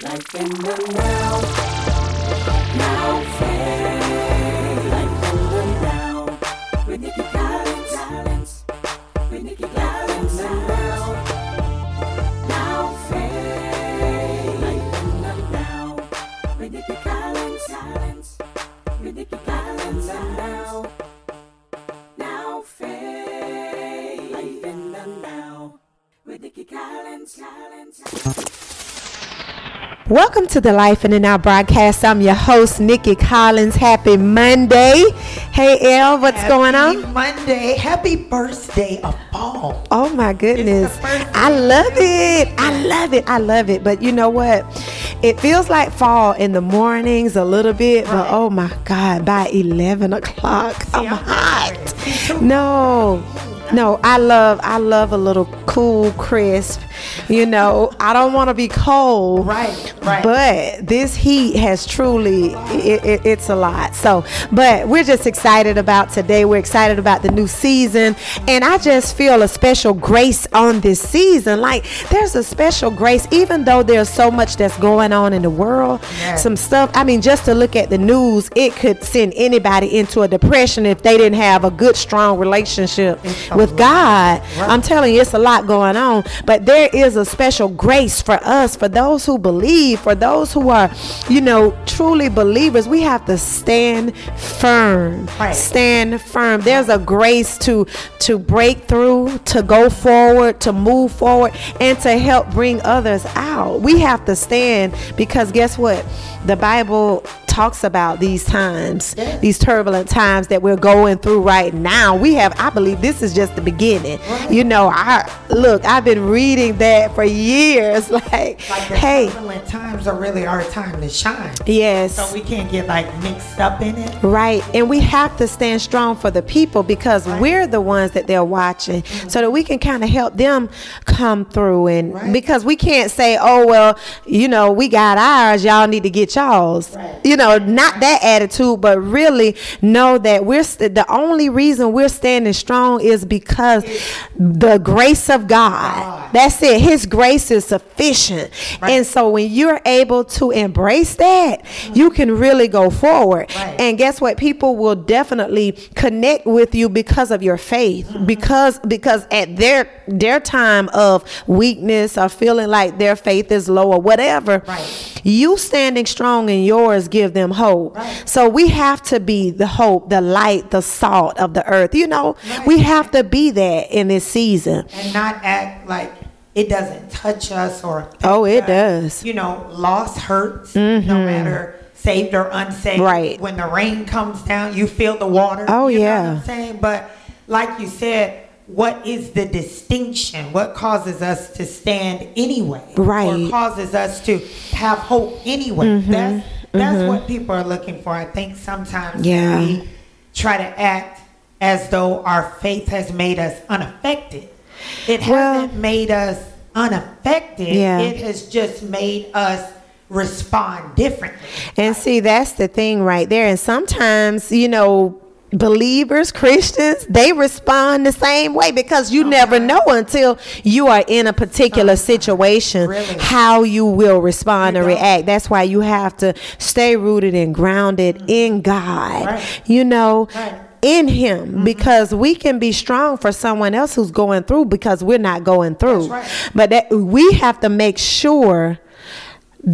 Life in the now. Now phase. Life in the now. With Nikki Collins. With Nikki Collins now. Now phase. Life in the now. With Nikki Collins. With Nikki Collins now. Now phase. Life in the now. With Nikki Collins. Welcome to the Life in the Now broadcast. I'm your host, Nikki Collins. Happy Monday. Hey, El, what's Happy going on? Monday. Happy birthday of fall. Oh my goodness. I love it. I love it. I love it. But you know what? It feels like fall in the mornings a little bit, but oh my God, by 11 o'clock, I'm I'm hot. No, no, I love, I love a little cool, crisp. You know, I don't want to be cold. Right, right. But this heat has truly, it, it, it's a lot. So, but we're just excited about today. We're excited about the new season. And I just feel a special grace on this season. Like there's a special grace, even though there's so much that's going on in the world, Yes. some stuff. I mean, just to look at the news, it could send anybody into a depression if they didn't have a good, strong relationship with. God. Right. I'm telling you, it's a lot going on. But there is a special grace for us, for those who believe, for those who are, you know, truly believers. We have to stand firm. Right. Stand firm. There's a grace to to break through, to go forward, to move forward, and to help bring others out. We have to stand because guess what? The Bible talks about these times, Yeah. these turbulent times that we're going through right now. We have, I believe, this is just the beginning. Right. You know, I look, I've been reading that for years. Like, Like hey, times are really our time to shine. yes. So we can't get like mixed up in it. Right. And we have to stand strong for the people because we're the ones that they're watching mm-hmm. so that we can kind of help them come through. And Right. because we can't say, oh, well, you know, we got ours, y'all need to get y'all's. Right. You know, not that attitude, but really know that we're st- the only reason we're standing strong is because the grace of God. God. That's it. His grace is sufficient. Right. And so when you're able to embrace that, you can really go forward. Right. And guess what? People will definitely connect with you because of your faith. Mm-hmm. Because because at their their time of weakness or feeling like their faith is low or whatever, Right. you standing strong in yours give them hope. So we have to be the hope, the light, the salt of the earth. You know, we have to be that in this season. And not act like it doesn't touch us or Oh, it us. does. You know, loss hurts no matter saved or unsaved. Right. When the rain comes down, you feel the water. Oh, you Know yeah. what I'm saying? But like you said, what is the distinction? What causes us to stand anyway? Right. Mm-hmm. Or causes us to have hope anyway? That's that's what people are looking for. I think sometimes Yeah. we try to act as though our faith has made us unaffected. It Well- hasn't made us unaffected. Yeah. It has just made us respond differently. And see, that's the thing right there. And sometimes, you know, believers, Christians, they respond the same way because you oh, never know until you are in a particular oh, situation Really? how you will respond You and react. That's why you have to stay rooted and grounded mm. in God. Right. You know, Right. In him mm-hmm. because we can be strong for someone else who's going through because we're not going through. Right. But that we have to make sure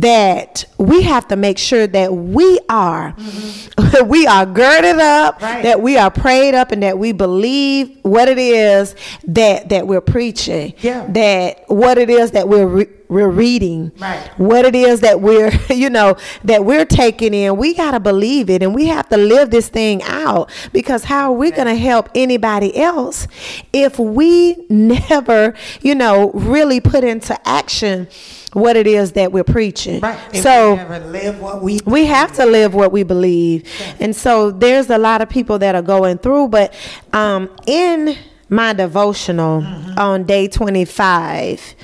that we have to make sure that we are we are girded up Mm-hmm. Right. that we are prayed up and that we believe what it is that that we're preaching Yeah. that what it is that we're re- we're reading Right. what it is that we're you know that we're taking in we got to believe it and we have to live this thing out because how are we going to help anybody else if we never you know really put into action what it is that we're preaching. Right. If so we never live what we we have to live what we believe. And so there's a lot of people that are going through but um in my devotional on day 25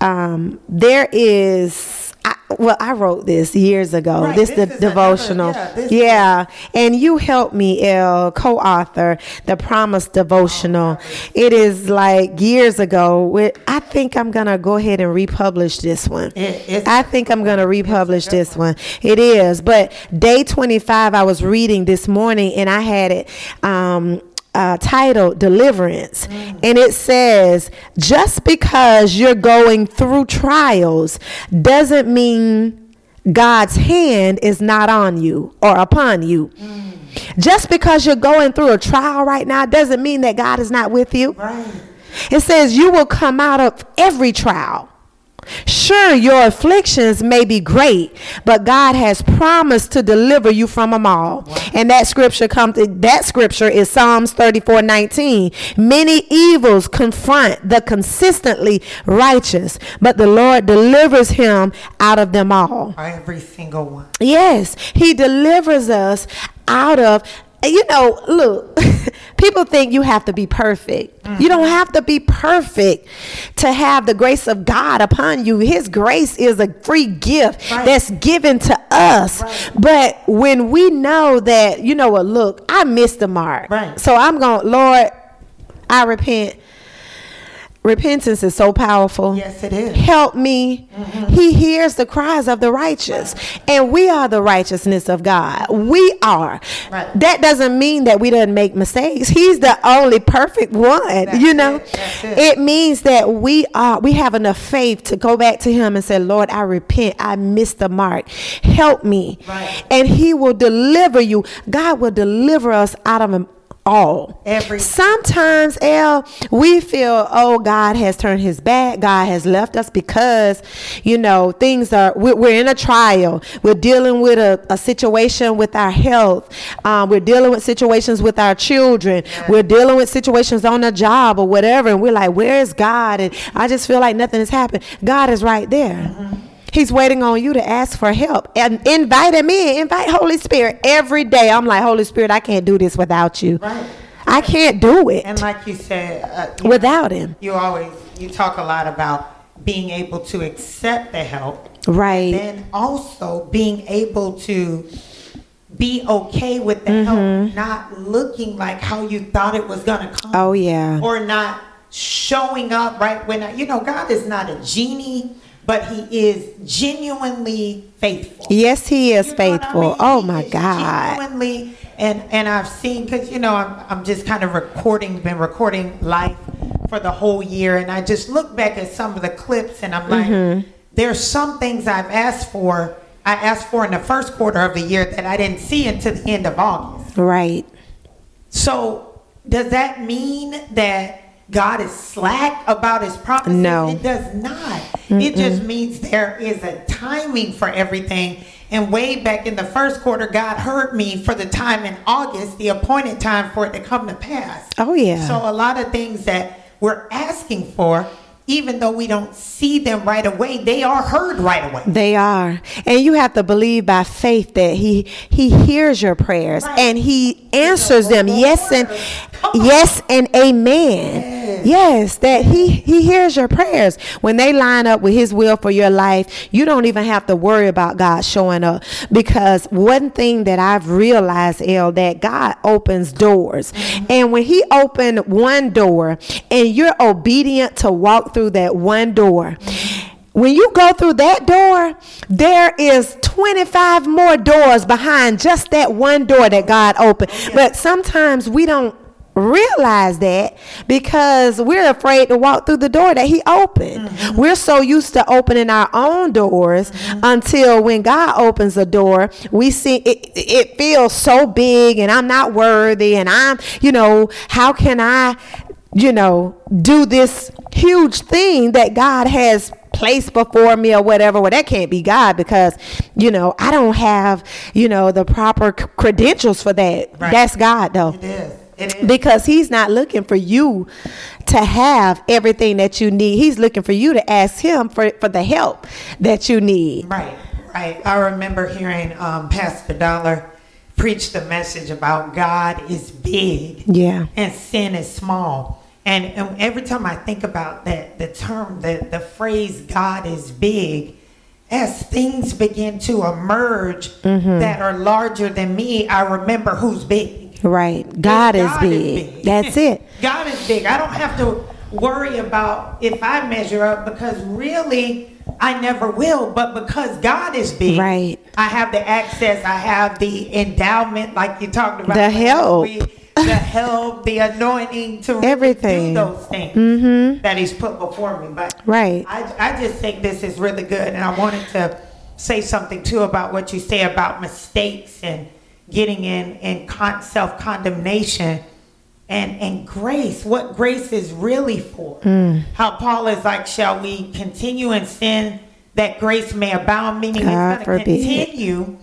um there is I, well, I wrote this years ago. Right, this, this the another- devotional. yeah, yeah. And you helped me, El, co-author the Promise devotional. it is like years ago. I think I'm gonna go ahead and republish this one. It- I think I'm gonna republish this one. It is. But day 25, I was reading this morning, and I had it. Um, uh, titled Deliverance. And it says, just because you're going through trials doesn't mean God's hand is not on you or upon you. Just because you're going through a trial right now doesn't mean that God is not with you. Right. It says you will come out of every trial. Sure, your afflictions may be great, but God has promised to deliver you from them all. And that scripture comes that scripture is Psalms 34, 19. Many evils confront the consistently righteous, but the Lord delivers him out of them all. Every single one. Yes, he delivers us out of you know, look, people think you have to be perfect. You mm-hmm. don't have to be perfect to have the grace of God upon you. His grace is a free gift Right. that's given to us. Right. But when we know that, you know what, look, I missed the mark. Right. So I'm going, Lord, I repent. Repentance is so powerful Yes, it is. help me. Mm-hmm. He hears the cries of the righteous. And we are the righteousness of God. We are. Right. That doesn't mean that we didn't make mistakes. He's the only perfect one. That's you know? it. It. It means that we are we have enough faith to go back to him and say, Lord, I repent. I missed the mark. Help me. Right. And he will deliver you. God will deliver us out of all. Every- Sometimes, L, we feel, oh, God has turned his back. God has left us because, you know, things are, we're, we're in a trial. We're dealing with a, a situation with our health. Um, we're dealing with situations with our children. We're dealing with situations on a job or whatever. And we're like, where is God? And I just feel like nothing has happened. God is right there. He's waiting on you to ask for help and invite him in. Invite Holy Spirit every day. I'm like, Holy Spirit, I can't do this without you. Right. I can't do it And like you said, uh, you without him. you always you talk a lot about being able to accept the help Right. and also being able to be okay with the help not looking like how you thought it was going to come Oh, yeah. or not showing up right when I, you know God is not a genie but he is genuinely faithful Yes, he is you know what I faithful. mean? Oh He my God. Genuinely, and and I've seen because you know I'm I'm just kind of recording, been recording life for the whole year, and I just look back at some of the clips, and I'm like, Mm-hmm. there's some things I've asked for. I asked for in the first quarter of the year that I didn't see until the end of August. Right. So does that mean that God is slack about his promises? No. It does not. It just means there is a timing for everything. And way back in the first quarter, God heard me for the time in August, the appointed time for it to come to pass. Oh, yeah. So a lot of things that we're asking for, even though we don't see them right away, they are heard right away. They are. And you have to believe by faith that he he hears your prayers Right. and he answers them. Yes and yes and amen. Yes, that he he hears your prayers. When they line up with his will for your life, you don't even have to worry about God showing up because one thing that I've realized, El, that God opens doors. Mm-hmm. And when he opened one door and you're obedient to walk through that one door, when you go through that door, there is 25 more doors behind just that one door that God opened. But sometimes we don't realize that because we're afraid to walk through the door that he opened. Mm-hmm. We're so used to opening our own doors mm-hmm. until when God opens a door, we see it, it feels so big and I'm not worthy and I'm, you know, how can I you know, do this huge thing that God has placed before me or whatever. Well, that can't be God because, you know, I don't have, you know, the proper c- credentials for that. Right. That's God, though. It is. It is. Because he's not looking for you to have everything that you need. He's looking for you to ask him for, for the help that you need. Right, right. I remember hearing um, Pastor Dollar preach the message about God is big Yeah. and sin is small. And, and every time I think about that, the term, the, the phrase God is big, as things begin to emerge Mm-hmm. that are larger than me, I remember who's big. Right. God, is, God big. That's it. God is big. I don't have to worry about if I measure up because really I never will. But because God is big, Right. I have the access. I have the endowment, like you talked about. The help. week, the help, the anointing to Everything. do those things mm-hmm. that He's put before me. But Right. I, I just think this is really good, and I wanted to say something too about what you say about mistakes and getting in in con- self condemnation and and grace. What grace is really for? Mm. How Paul is like, shall we continue in sin that grace may abound? Meaning God it's going to continue.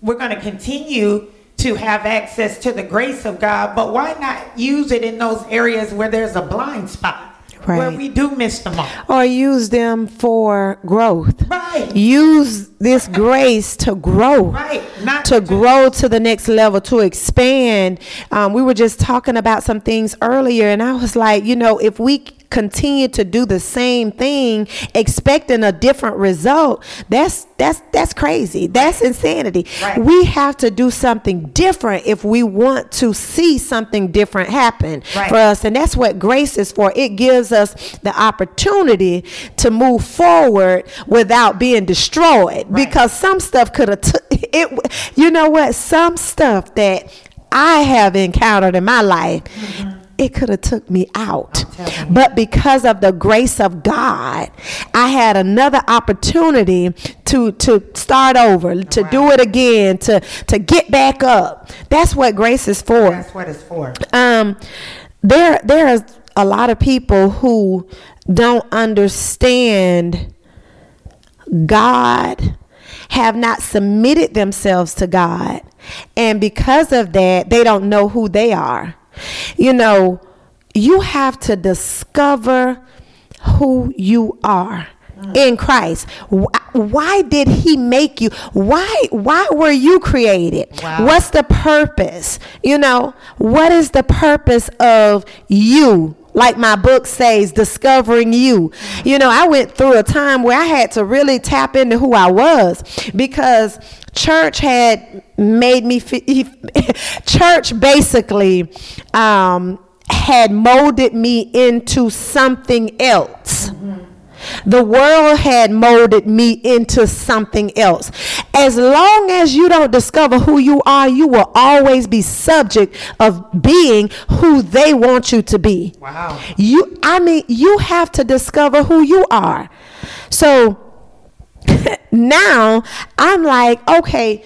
We're going to continue to have access to the grace of God, but why not use it in those areas where there's a blind spot? Where we do miss the mark. Or use them for growth. Right. Use this grace to grow. Right. Not to grow to the next level, to expand. Um, we were just talking about some things earlier, and I was like, you know, if we continue to do the same thing, expecting a different result, that's that's that's crazy. That's insanity. Right. We have to do something different if we want to see something different happen Right. for us, and that's what grace is for. It gives us the opportunity to move forward without being destroyed because some stuff could have took it you know what some stuff that i have encountered in my life mm-hmm. It could have took me out. But because of the grace of god i had another opportunity to to start over to do it again to to get back up. That's what grace is for. That's what it's for. um there there is a lot of people who don't understand God have not submitted themselves to God and because of that they don't know who they are you know you have to discover who you are in Christ. Why did he make you? Why why were you created? Wow. What's the purpose? You know, what is the purpose of you? Like my book says, discovering you. You know, I went through a time where I had to really tap into who I was because church had made me feel, church basically um, had molded me into something else. The world had molded me into something else. As long as you don't discover who you are, you will always be subject of being who they want you to be. Wow. You I mean, you have to discover who you are. So now I'm like, okay,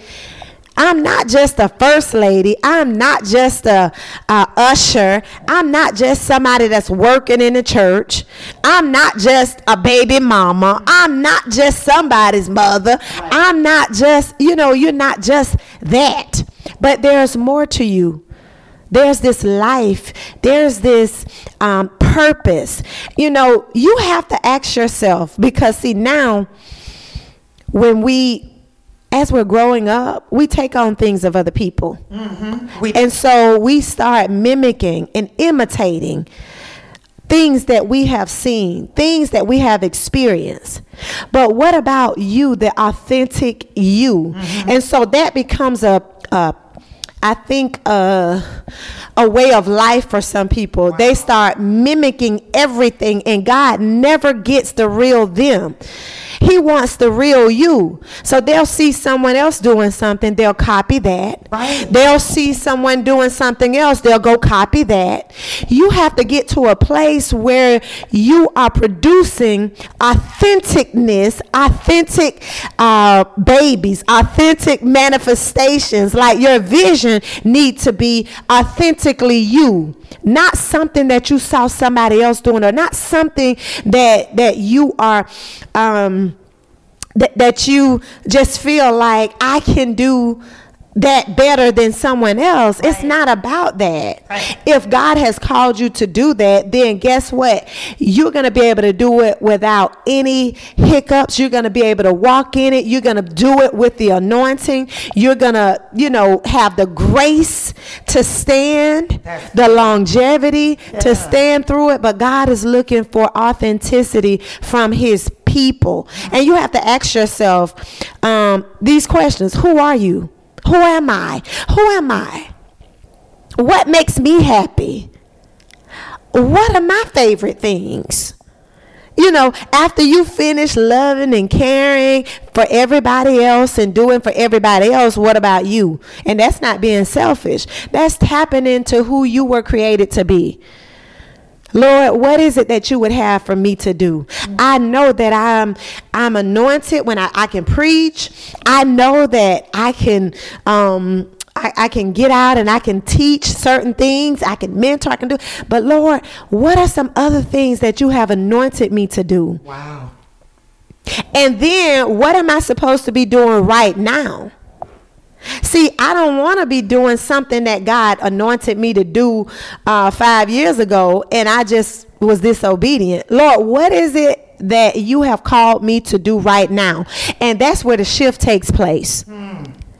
I'm not just a first lady. I'm not just a, a usher. I'm not just somebody that's working in the church. I'm not just a baby mama. I'm not just somebody's mother. I'm not just, you know, you're not just that. But there's more to you. There's this life. There's this um, purpose. You know, you have to ask yourself because, see, now when we as we're growing up, we take on things of other people. Mm-hmm. We, And so we start mimicking and imitating things that we have seen, things that we have experienced. But what about you, the authentic you? Mm-hmm. And so that becomes a, a I think a, a way of life for some people. They start mimicking everything, and God never gets the real them. He wants the real you. So they'll see someone else doing something, they'll copy that. Right. They'll see someone doing something else, they'll go copy that. You have to get to a place where you are producing authenticness, authentic uh, babies, authentic manifestations. Like your vision need to be authentically you, not something that you saw somebody else doing, or not something that that you are. Um, that, that you just feel like I can do that better than someone else. It's not about that. Right. If God has called you to do that, then guess what? You're going to be able to do it without any hiccups. You're going to be able to walk in it. You're going to do it with the anointing. You're going to, you know, have the grace to stand, That's- the longevity to stand through it. But God is looking for authenticity from his people. And you have to ask yourself um, these questions Who are you? Who am I? Who am I? What makes me happy? What are my favorite things? You know, after you finish loving and caring for everybody else and doing for everybody else, what about you? And that's not being selfish. That's tapping into who you were created to be. Lord, what is it that you would have for me to do? I know that I'm I'm anointed when I, I can preach. I know that I can um I, I can get out and I can teach certain things. I can mentor, I can do. But Lord, what are some other things that you have anointed me to do? Wow. And then what am I supposed to be doing right now? See, I don't want to be doing something that God anointed me to do uh, five years ago, and I just was disobedient. Lord, what is it that you have called me to do right now? And that's where the shift takes place.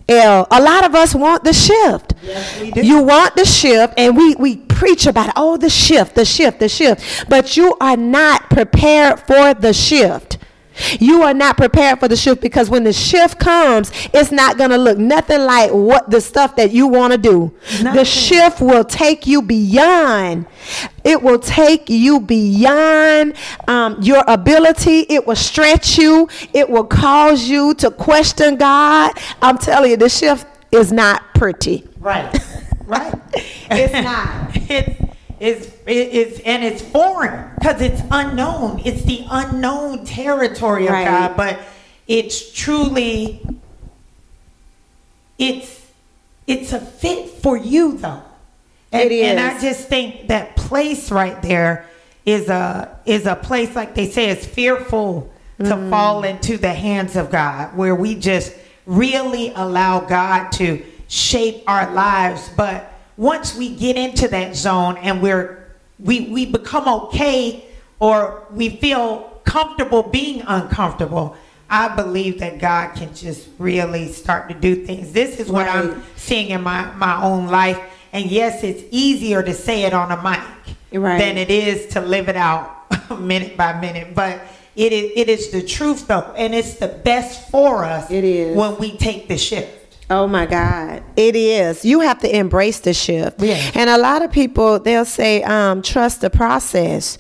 L, a lot of us want the shift. Yes. You want the shift, and we, we preach about it. Oh, the shift, the shift, the shift. But you are not prepared for the shift. You are not prepared for the shift because when the shift comes, it's not going to look nothing like what the stuff that you want to do. Nothing. The shift will take you beyond. It will take you beyond um, your ability. It will stretch you. It will cause you to question God. I'm telling you, the shift is not pretty. Right. Right. It's not. it's it's it's and it's foreign because it's unknown. It's the unknown territory of Right. God, but it's truly it's it's a fit for you though. And, It and I just think that place right there is a is a place like they say is fearful to Mm. fall into the hands of God, where we just really allow God to shape our lives. But once we get into that zone and we're we we become okay or we feel comfortable being uncomfortable, I believe that God can just really start to do things. This is what Right. I'm seeing in my, my own life. And yes, it's easier to say it on a mic Right. than it is to live it out minute by minute. But it is, it is the truth though. And it's the best for us It is. when we take the shift. Oh my God. It is. You have to embrace the shift. Yeah. And a lot of people they'll say, um, trust the process.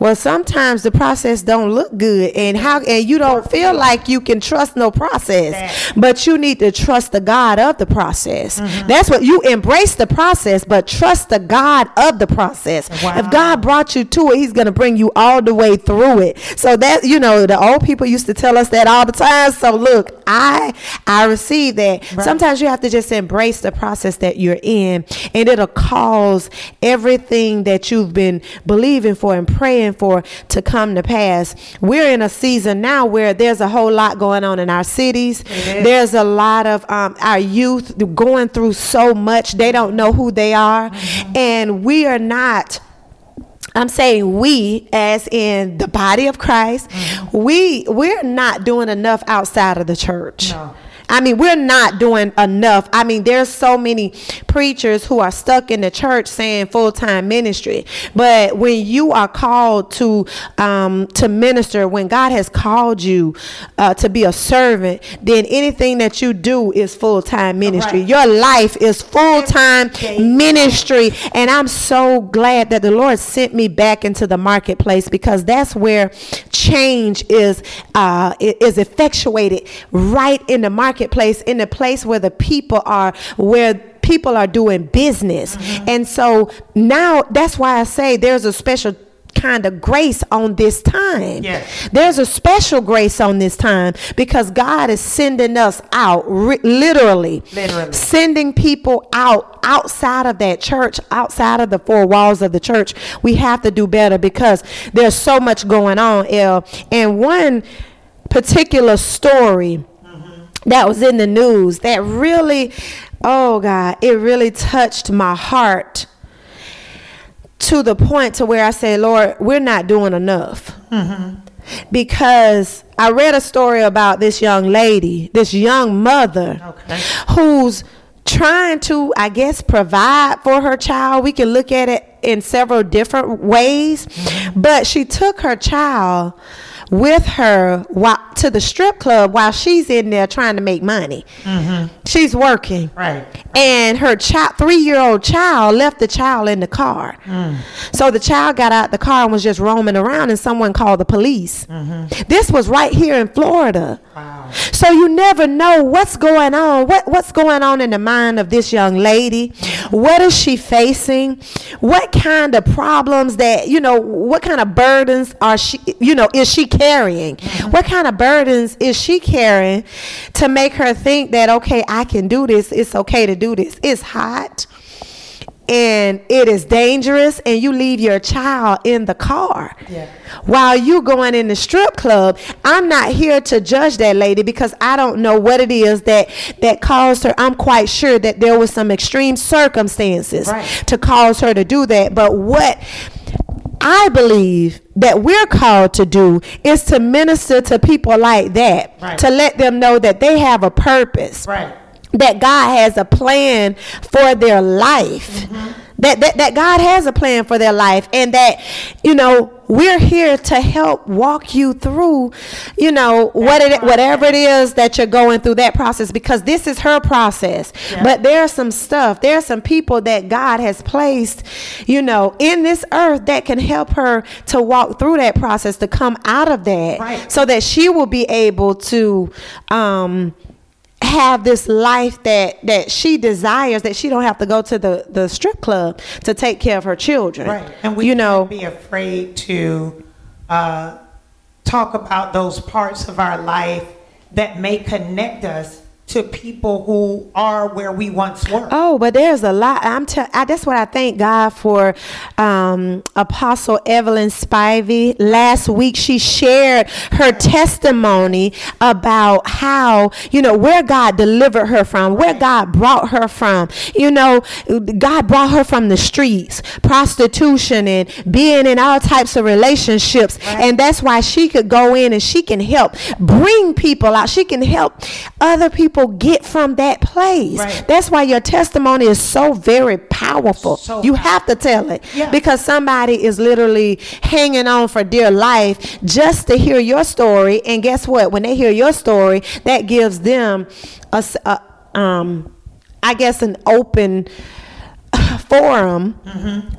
Well, sometimes the process don't look good and how and you don't feel like you can trust no process. That. But you need to trust the God of the process. Mm-hmm. That's what you embrace the process, but trust the God of the process. Wow. If God brought you to it, He's gonna bring you all the way through it. So that you know, the old people used to tell us that all the time. So look, I I receive that. Right. Sometimes you have to just embrace the process that you're in, and it'll cause everything that you've been believing for and praying for to come to pass. We're in a season now where there's a whole lot going on in our cities. There's a lot of um, our youth going through so much. They don't know who they are, Mm-hmm. and we are not. I'm saying we, as in the body of Christ, we we're not doing enough outside of the church. No. I mean, we're not doing enough. I mean, there's so many preachers who are stuck in the church saying full time ministry. But when you are called to um, to minister, when God has called you uh, to be a servant, then anything that you do is full time ministry. Right. Your life is full time ministry. And I'm so glad that the Lord sent me back into the marketplace because that's where change is uh, is effectuated right in the marketplace, in a place where the people are, where people are doing business. Mm-hmm. And so now that's why I say there's a special kind of grace on this time. Yes. There's a special grace on this time because God is sending us out literally Literally. sending people out outside of that church, outside of the four walls of the church. We have to do better because there's so much going on, El. And one particular story that was in the news that really, oh God, it really touched my heart to the point to where I say, Lord, we're not doing enough. Mm-hmm. Because I read a story about this young lady, this young mother, Okay. who's trying to, I guess, provide for her child. We can look at it in several different ways, mm-hmm. but she took her child with her while, to the strip club while she's in there trying to make money. Mm-hmm. She's working. Right. And her child, three-year-old child, left the child in the car. Mm. So the child got out the car and was just roaming around, and someone called the police. Mm-hmm. This was right here in Florida. Wow. So you never know what's going on. What what's going on in the mind of this young lady? What is she facing? What kind of problems that you know? What kind of burdens are she? You know, is she carrying? Mm-hmm. What kind of burdens is she carrying to make her think that okay, I can do this. It's okay to do this. It's hot and it is dangerous and you leave your child in the car Yeah. while you going in the strip club i'm not here to judge that lady because i don't know what it is that that caused her i'm quite sure that there was some extreme circumstances Right. to cause her to do that but what I believe that we're called to do is to minister to people like that, Right. to let them know that they have a purpose Right. that God has a plan for their life. Mm-hmm. That, that that God has a plan for their life and that you know we're here to help walk you through you know what it whatever it is that you're going through that process because this is her process Yeah. but there's some stuff there's some people that God has placed you know in this earth that can help her to walk through that process to come out of that Right. so that she will be able to um have this life that that she desires that she don't have to go to the the strip club to take care of her children Right. And we you know be afraid to uh, talk about those parts of our life that may connect us to people who are where we once were. Oh, but there's a lot. I'm. Te- I, that's what I thank God for. Um, Apostle Evelyn Spivey last week she shared her testimony about how you know where God delivered her from, where God brought her from. You know, God brought her from the streets, prostitution, and being in all types of relationships, and that's why she could go in and she can help bring people out. She can help other people get from that place. Right. That's why your testimony is so very powerful. So you have to tell it Yeah. because somebody is literally hanging on for dear life just to hear your story. And guess what? When they hear your story, that gives them a, a- um, I guess, an open forum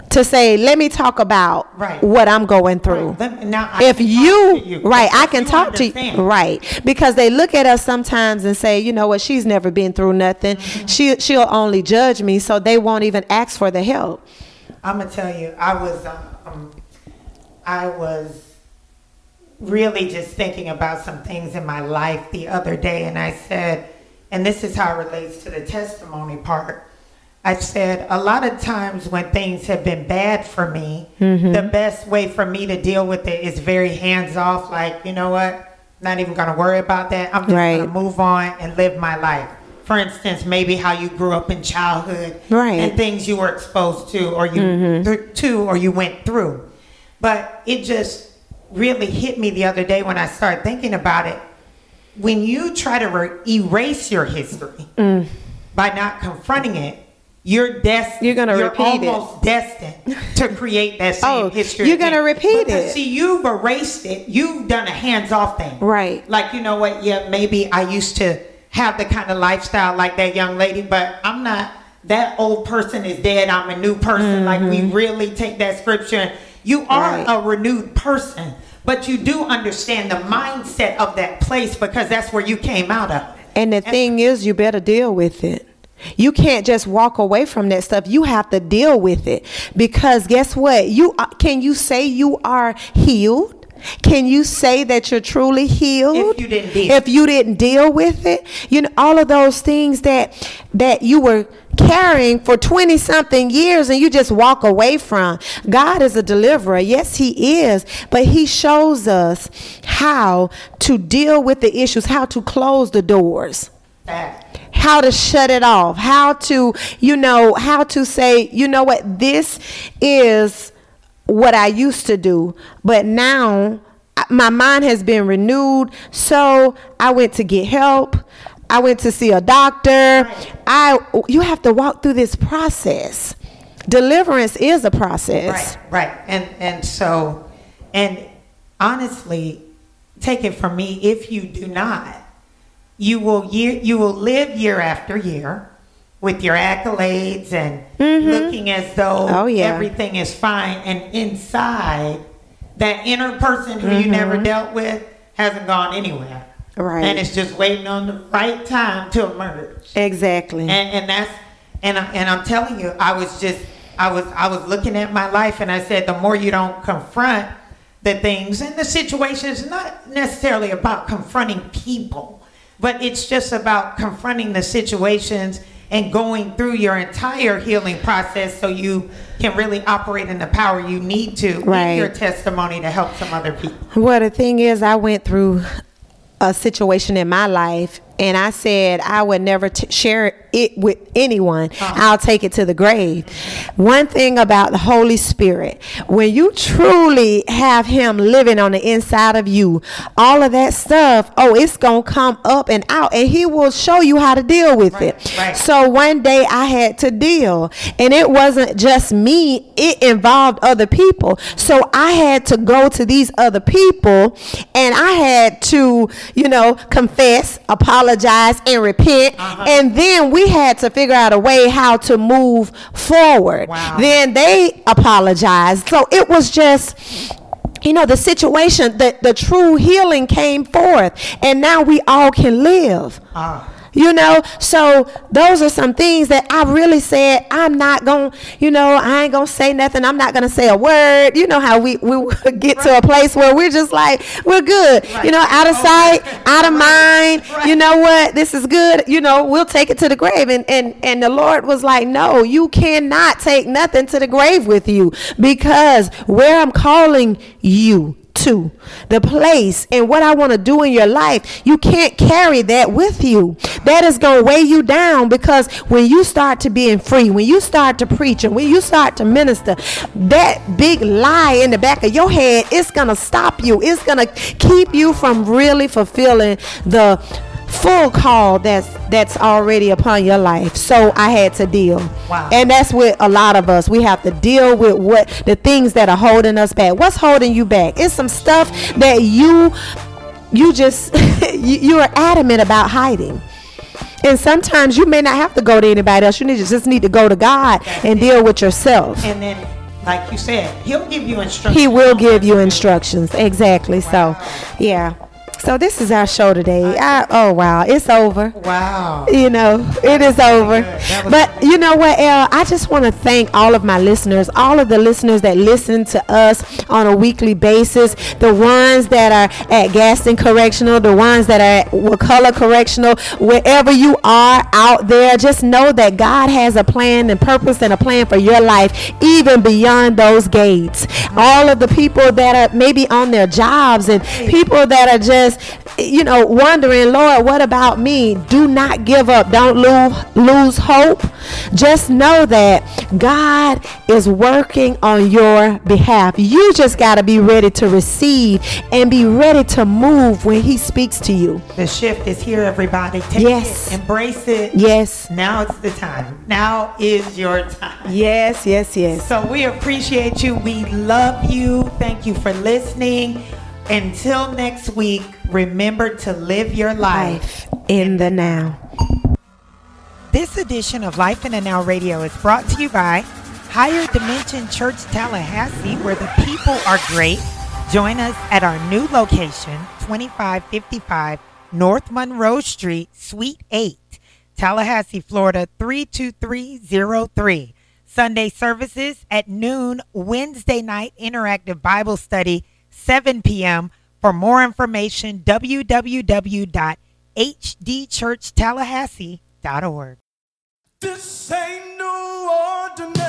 to say, let me talk about Mm-hmm. Right. what I'm going through Right. Me- now I if you, you, right i can talk to you right because they look at us sometimes and say you know what she's never been through nothing Mm-hmm. she she'll only judge me so they won't even ask for the help I'm gonna tell you, I was, um, I was really just thinking about some things in my life the other day, and I said, and this is how it relates to the testimony part. I said, a lot of times when things have been bad for me, mm-hmm. the best way for me to deal with it is very hands off. Like, you know what? Not even gonna worry about that. I'm just Right. gonna move on and live my life. For instance, maybe how you grew up in childhood, Right. and things you were exposed to or you mm-hmm. th- to or you went through. But it just really hit me the other day when I started thinking about it. When you try to re- erase your history mm. by not confronting it, you're destined. You're gonna you're repeat it. almost destined to create that same Oh, history. you're gonna again. repeat Because, it. See, you've erased it. You've done a hands-off thing. Right. Like you know what? Yeah, maybe I used to have the kind of lifestyle like that young lady, but I'm not. That old person is dead. I'm a new person. Like we really take that scripture. and You are Mm-hmm. Right. a renewed person, but you do understand the mindset of that place because that's where you came out of. and the thing is you better deal with it you can't just walk away from that stuff. You have to deal with it. Because guess what? You can you say you are healed? Can you say that you're truly healed? If you didn't deal. if you didn't deal with it you know all of those things that that you were carrying for 20 something years and you just walk away from. God is a deliverer. Yes he is. But he shows us how to deal with the issues how to close the doors. How to shut it off, how to, you know, how to say, you know what, this is what I used to do, but now my mind has been renewed. So I went to get help. I went to see a doctor. I you have to walk through this process. Deliverance is a process. Right, right. And and so and honestly, take it from me, if you do not, you will year, you will live year after year with your accolades and mm-hmm. looking as though Oh, yeah. everything is fine, and inside, that inner person who you never mm-hmm. dealt with hasn't gone anywhere, Right. And it's just waiting on the right time to emerge Exactly. and and that's and I, and I'm telling you, I was just I was I was looking at my life and I said, the more you don't confront the things and the situations, not necessarily about confronting people, but it's just about confronting the situations and going through your entire healing process so you can really operate in the power you need to Right. in your testimony to help some other people. Well, the thing is, I went through a situation in my life, and I said I would never t- share it with anyone. I'll take it to the grave. One thing about the Holy Spirit, when you truly have Him living on the inside of you, all of that stuff, oh, it's gonna come up and out, and He will show you how to deal with Right, it. right. So one day I had to deal, and it wasn't just me, it involved other people. So I had to go to these other people, and I had to, you know, confess, apologize, and repent. Uh-huh. And then we had to figure out a way how to move forward. Wow. Then they apologized. So it was just you know the situation that the true healing came forth and now we all can live Ah. You know so those are some things that i really said i'm not gonna you know i ain't gonna say nothing. I'm not gonna say a word. You know how we we get to a place where we're just like we're good. You know out of oh, sight out of mind. You know what? This is good. You know we'll take it to the grave. And and and the lord was like no you cannot take nothing to the grave with you because where i'm calling you to the place and what I want to do in your life, you can't carry that with you. That is going to weigh you down because when you start to being free, when you start to preach and when you start to minister, that big lie in the back of your head, it's going to stop you. It's going to keep you from really fulfilling the full call that's that's already upon your life. So I had to deal. Wow. And that's with a lot of us. We have to deal with what the things that are holding us back. What's holding you back? It's some stuff that you you just you, you are adamant about hiding. And sometimes you may not have to go to anybody else. You need to just need to go to God and deal with yourself. And then, like you said, he'll give you instructions. He will give you instructions. Exactly. So, yeah. So this is our show today. I, oh wow, it's over. Wow. You know, it is over. But you know what, El? I just want to thank all of my listeners, all of the listeners that listen to us on a weekly basis, the ones that are at Gadsden Correctional, the ones that are at Wakulla Correctional, wherever you are out there, just know that God has a plan and purpose and a plan for your life, even beyond those gates. All of the people that are maybe on their jobs and people that are just, you know, wondering, Lord, what about me? Do not give up. Don't lose lose hope. Just know that God is working on your behalf. You just got to be ready to receive and be ready to move when he speaks to you. The shift is here, everybody. Take Yes. it, embrace it. Yes. Now it's the time. Now is your time. Yes, yes, yes. So we appreciate you. We love you. Thank you for listening. Until next week, remember to live your life. Life in the now. This edition of Life in the Now Radio is brought to you by Higher Dimension Church Tallahassee, where the people are great. Join us at our new location, 2555 North Monroe Street, Suite 8, Tallahassee, Florida 32303. Sunday services at noon, Wednesday night interactive Bible study, 7 p.m. For more information, www.hdchurchtallahassee.org. This ain't no ordinary.